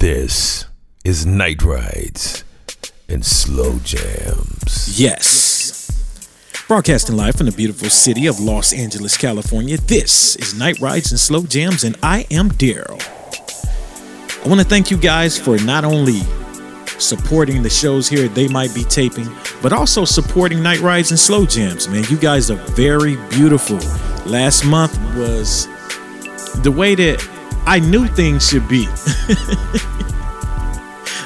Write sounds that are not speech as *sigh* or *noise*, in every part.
This is Night Rides and Slow Jams. Yes. Broadcasting live from the beautiful city of Los Angeles, California. This is Night Rides and Slow Jams, and I am Daryle. I want to thank you guys for not only supporting the shows here They Might Be Taping, but also supporting Night Rides and Slow Jams, man. You guys are very beautiful. Last month was the way that I knew things should be. *laughs*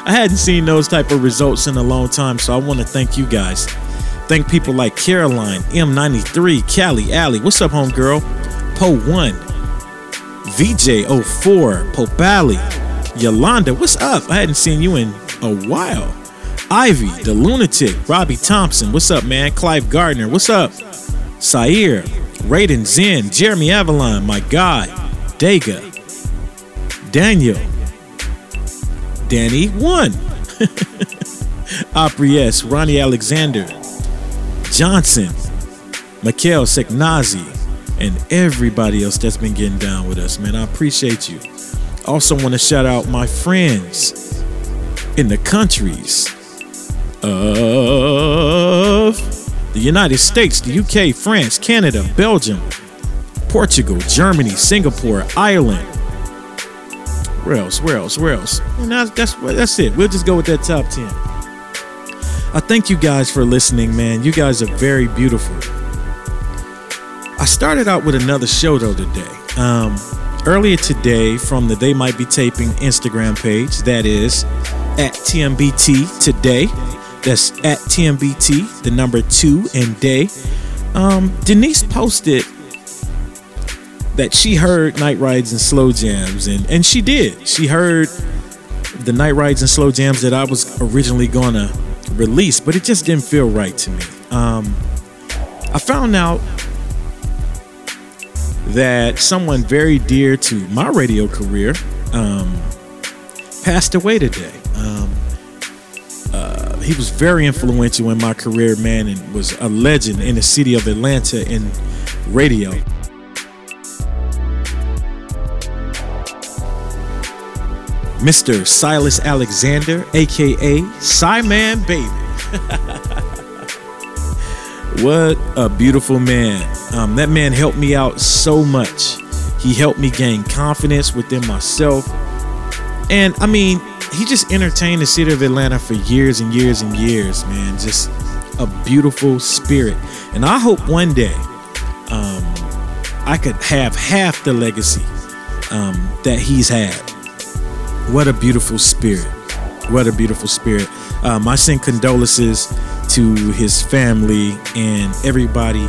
I hadn't seen those type of results in a long time, so I want to thank you guys. Thank people like Caroline, M93, Callie, Alley, what's up, homegirl? Po1, VJ04, Popali, Yolanda, what's up? I hadn't seen you in a while. Ivy, the lunatic, Robbie Thompson, what's up, man? Clive Gardner, what's up? Sair, Raiden Zen, Jeremy Avalon, my God, Dega, Daniel, Danny one. *laughs* Opry S, Ronnie Alexander, Johnson, Mikhail Seknazi, and everybody else that's been getting down with us, man. I appreciate you. Also, want to shout out my friends in the countries of the United States, the UK, France, Canada, Belgium, Portugal, Germany, Singapore, Ireland, where else? Where else? Where else? And that's that's that's it. We'll just go with that top ten. I thank you guys for listening, man. You guys are very beautiful. I started out with another show though today. Um, earlier today from the They Might Be Taping Instagram page. That is at TMBT today. That's at TMBT, the number two and day. Um, Denise posted that she heard night rides and slow jams and and she did. She heard the night rides and slow jams that i was originally gonna release but it just didn't feel right to me. Um, i found out that someone very dear to my radio career um, passed away today. Um, uh, he was very influential in my career man and was a legend in the city of atlanta in radio Mr. Silas Alexander, aka SiMan Baby. *laughs* what a beautiful man. Um, that man helped me out so much. He helped me gain confidence within myself. And I mean, he just entertained the city of Atlanta for years and years and years, man. Just a beautiful spirit. And I hope one day um, I could have half the legacy um, that he's had. What a beautiful spirit. What a beautiful spirit. Um, I send condolences to his family and everybody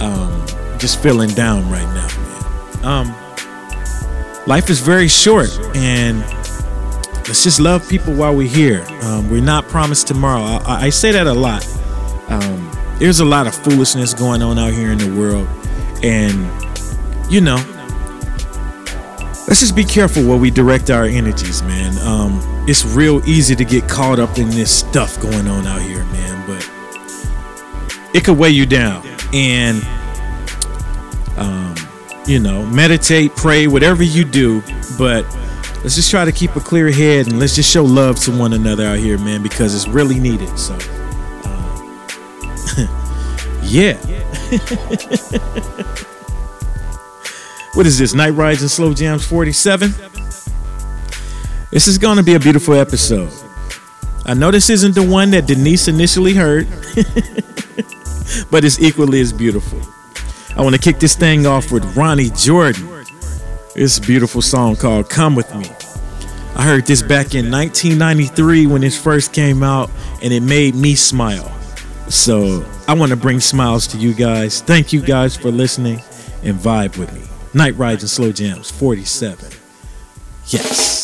um, just feeling down right now, man. Um, life is very short, and let's just love people while we're here. Um, we're not promised tomorrow. I, I say that a lot. Um, there's a lot of foolishness going on out here in the world, and you know, let's just be careful where we direct our energies, man. Um, it's real easy to get caught up in this stuff going on out here, man. But it could weigh you down, and um, you know, meditate, pray, whatever you do. But let's just try to keep a clear head and let's just show love to one another out here, man, because it's really needed. So, um, *laughs* yeah. *laughs* What is this? Night Rides and Slow Jams 47? This is going to be a beautiful episode. I know this isn't the one that Denise initially heard, *laughs* but it's equally as beautiful. I want to kick this thing off with Ronny Jordan. This beautiful song called Come With Me. I heard this back in 1993 when it first came out, and it made me smile. So I want to bring smiles to you guys. Thank you guys for listening and vibe with me. Night Rides and Slow Jams 47. Yes.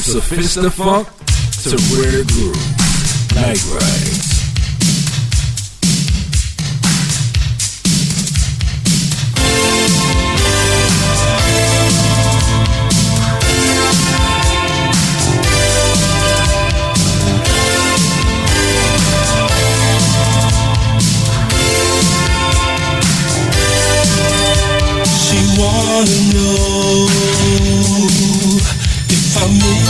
Sophistifunk to Rare Groove. Night Rides. wanna know if I move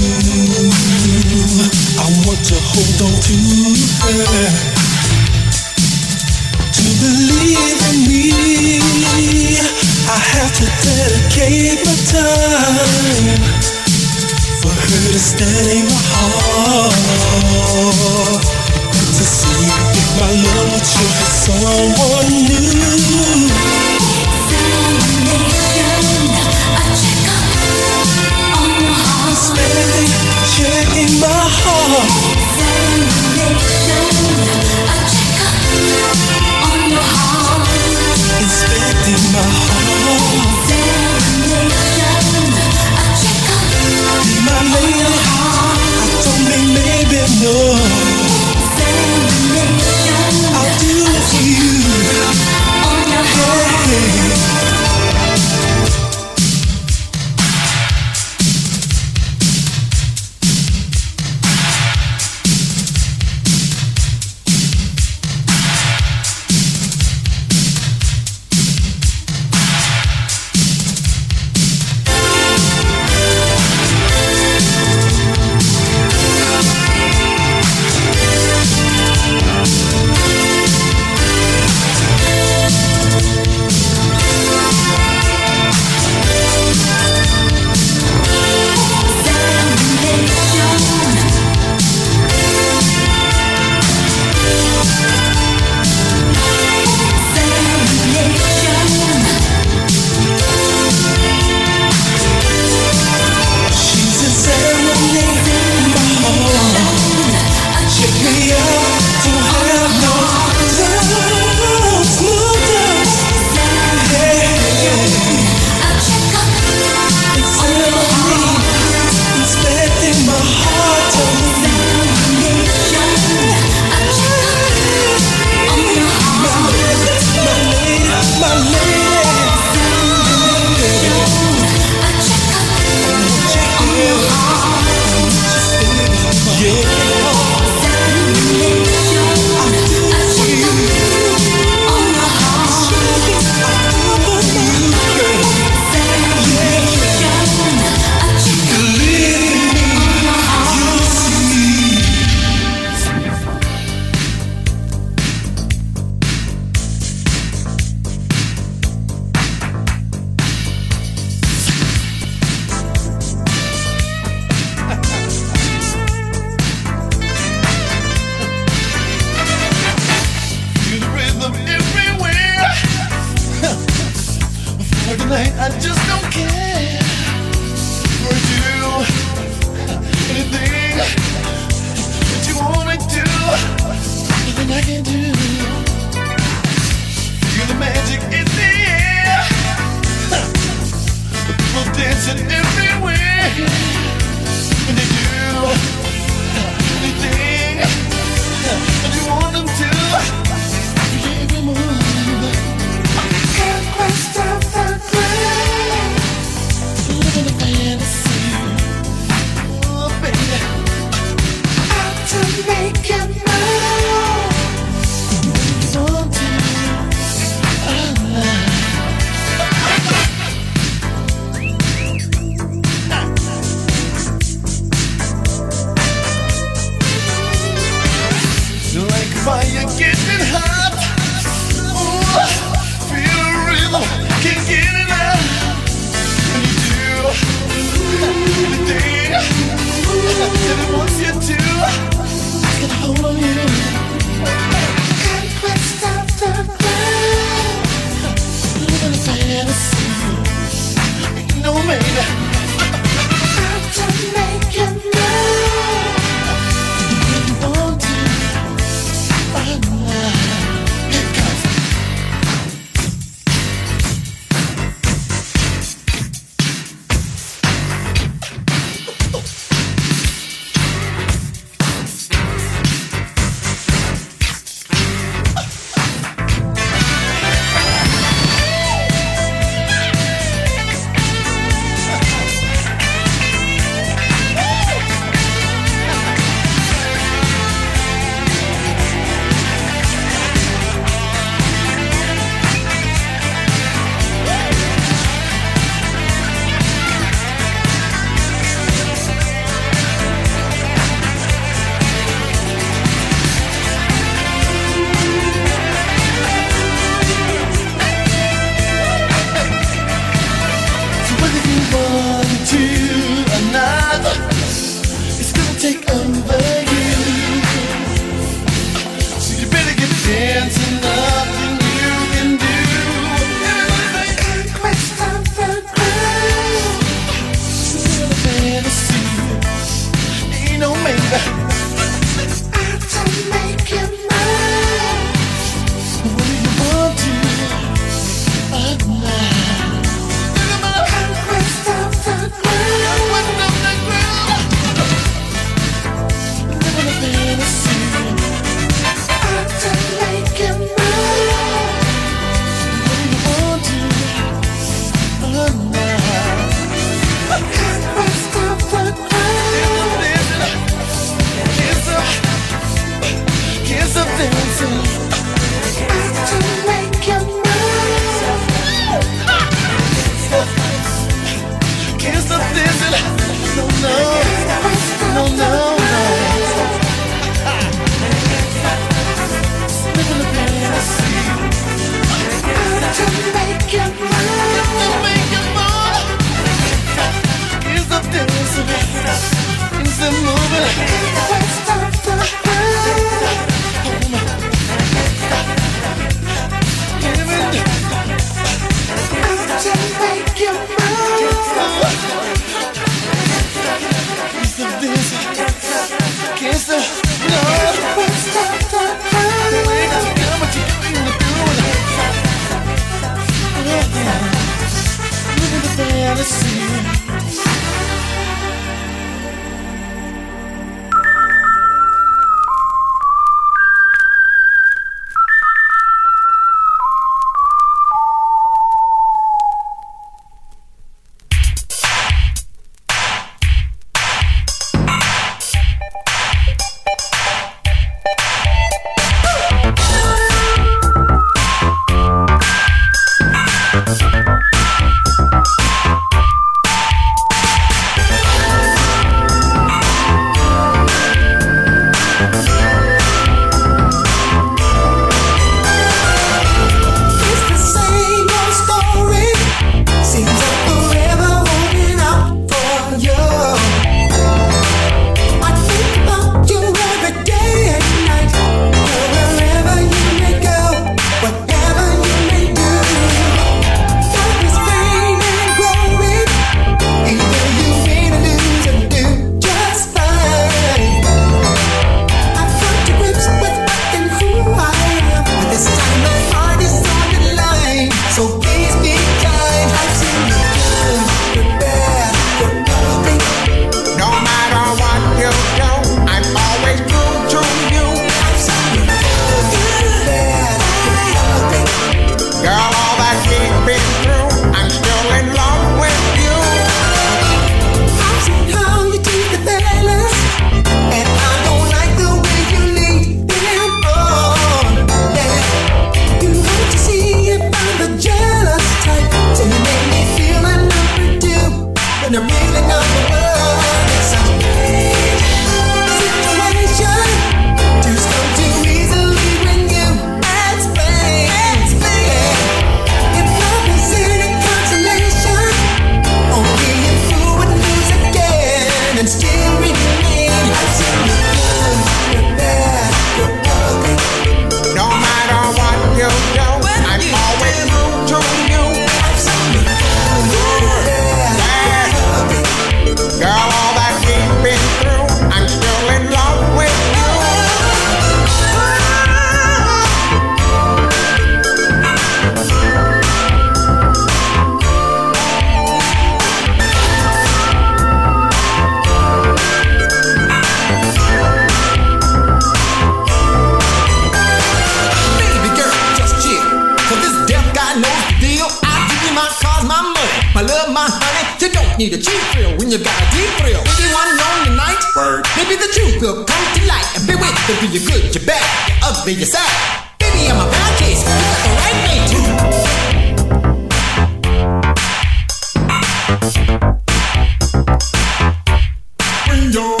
Bring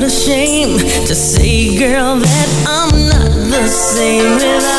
not ashamed to say, girl, that I'm not the same without.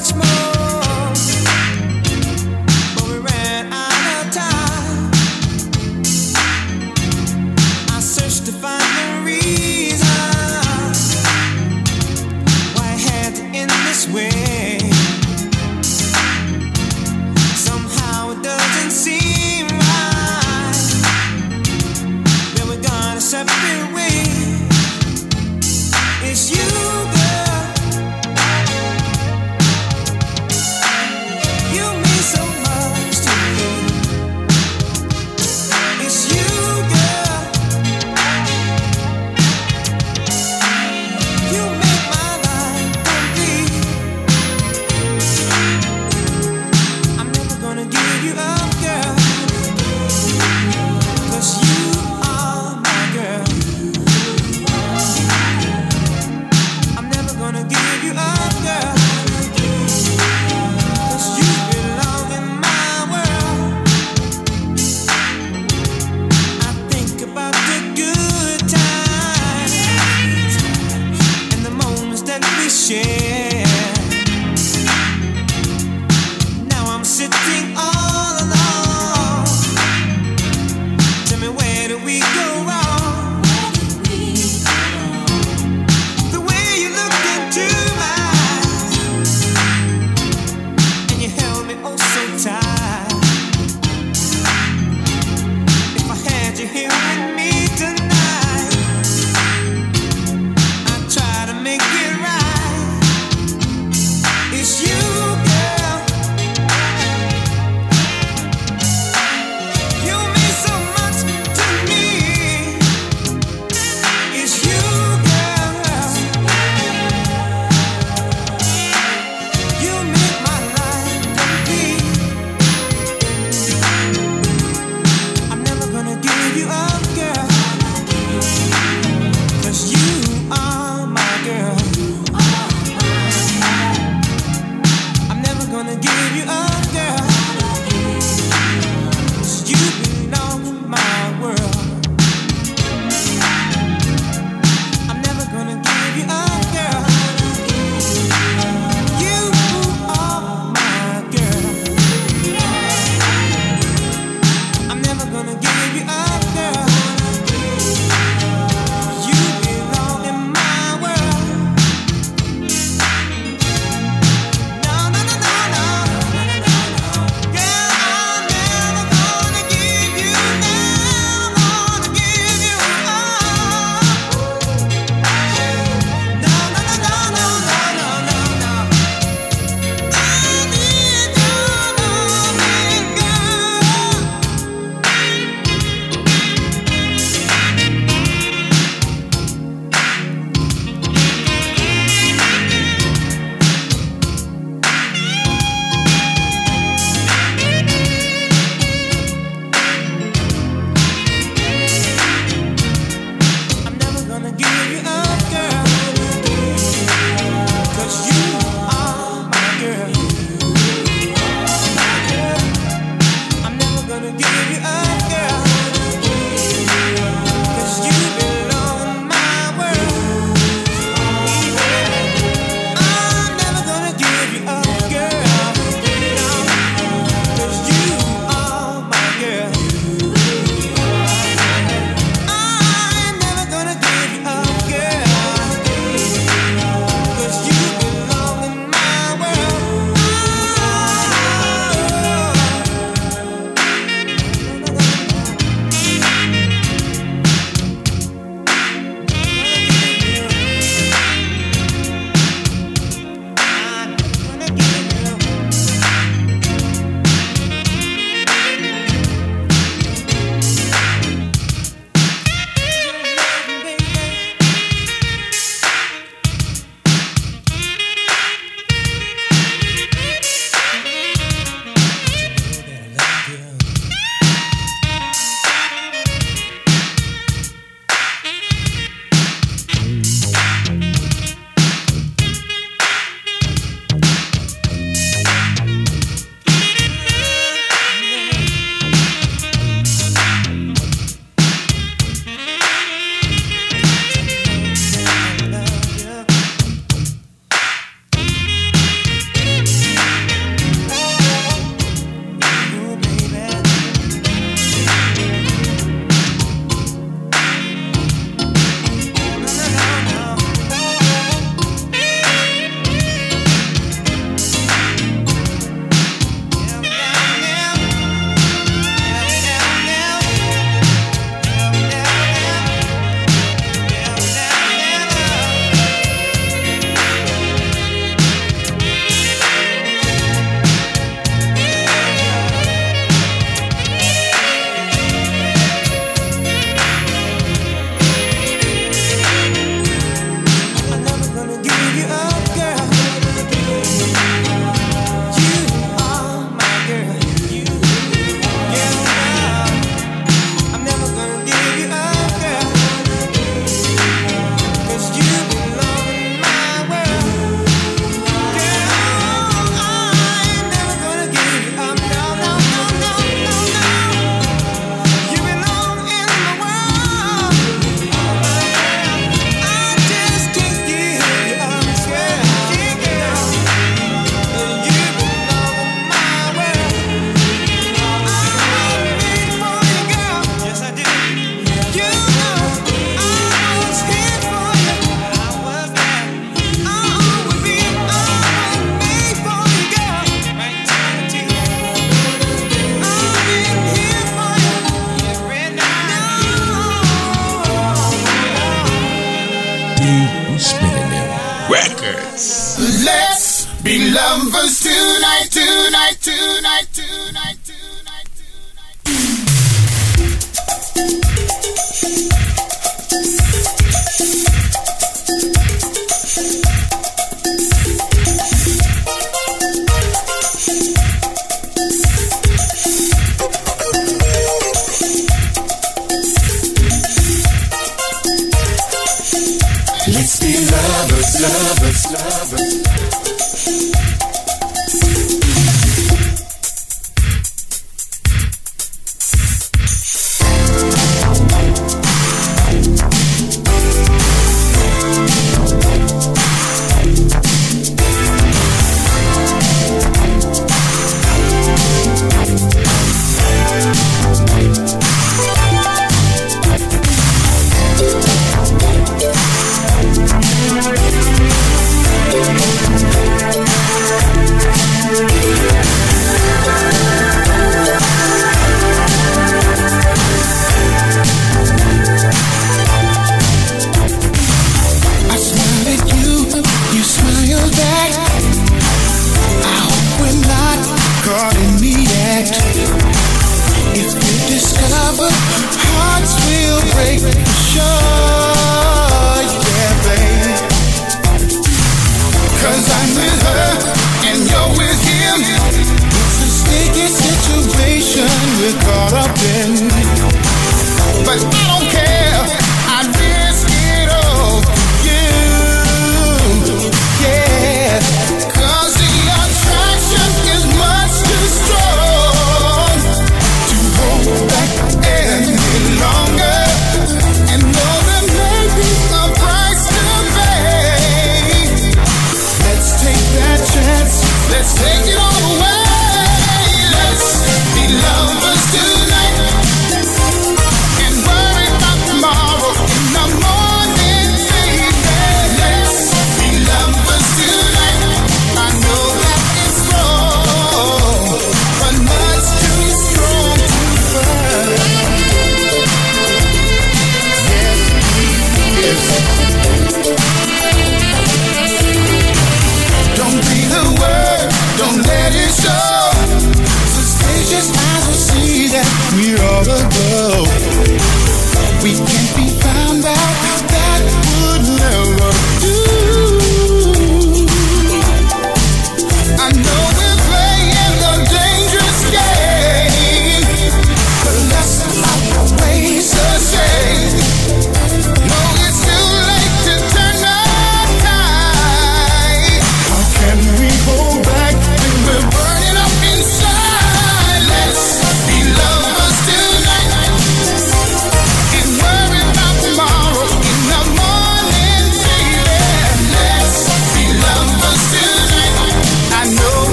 much more.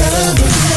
Let's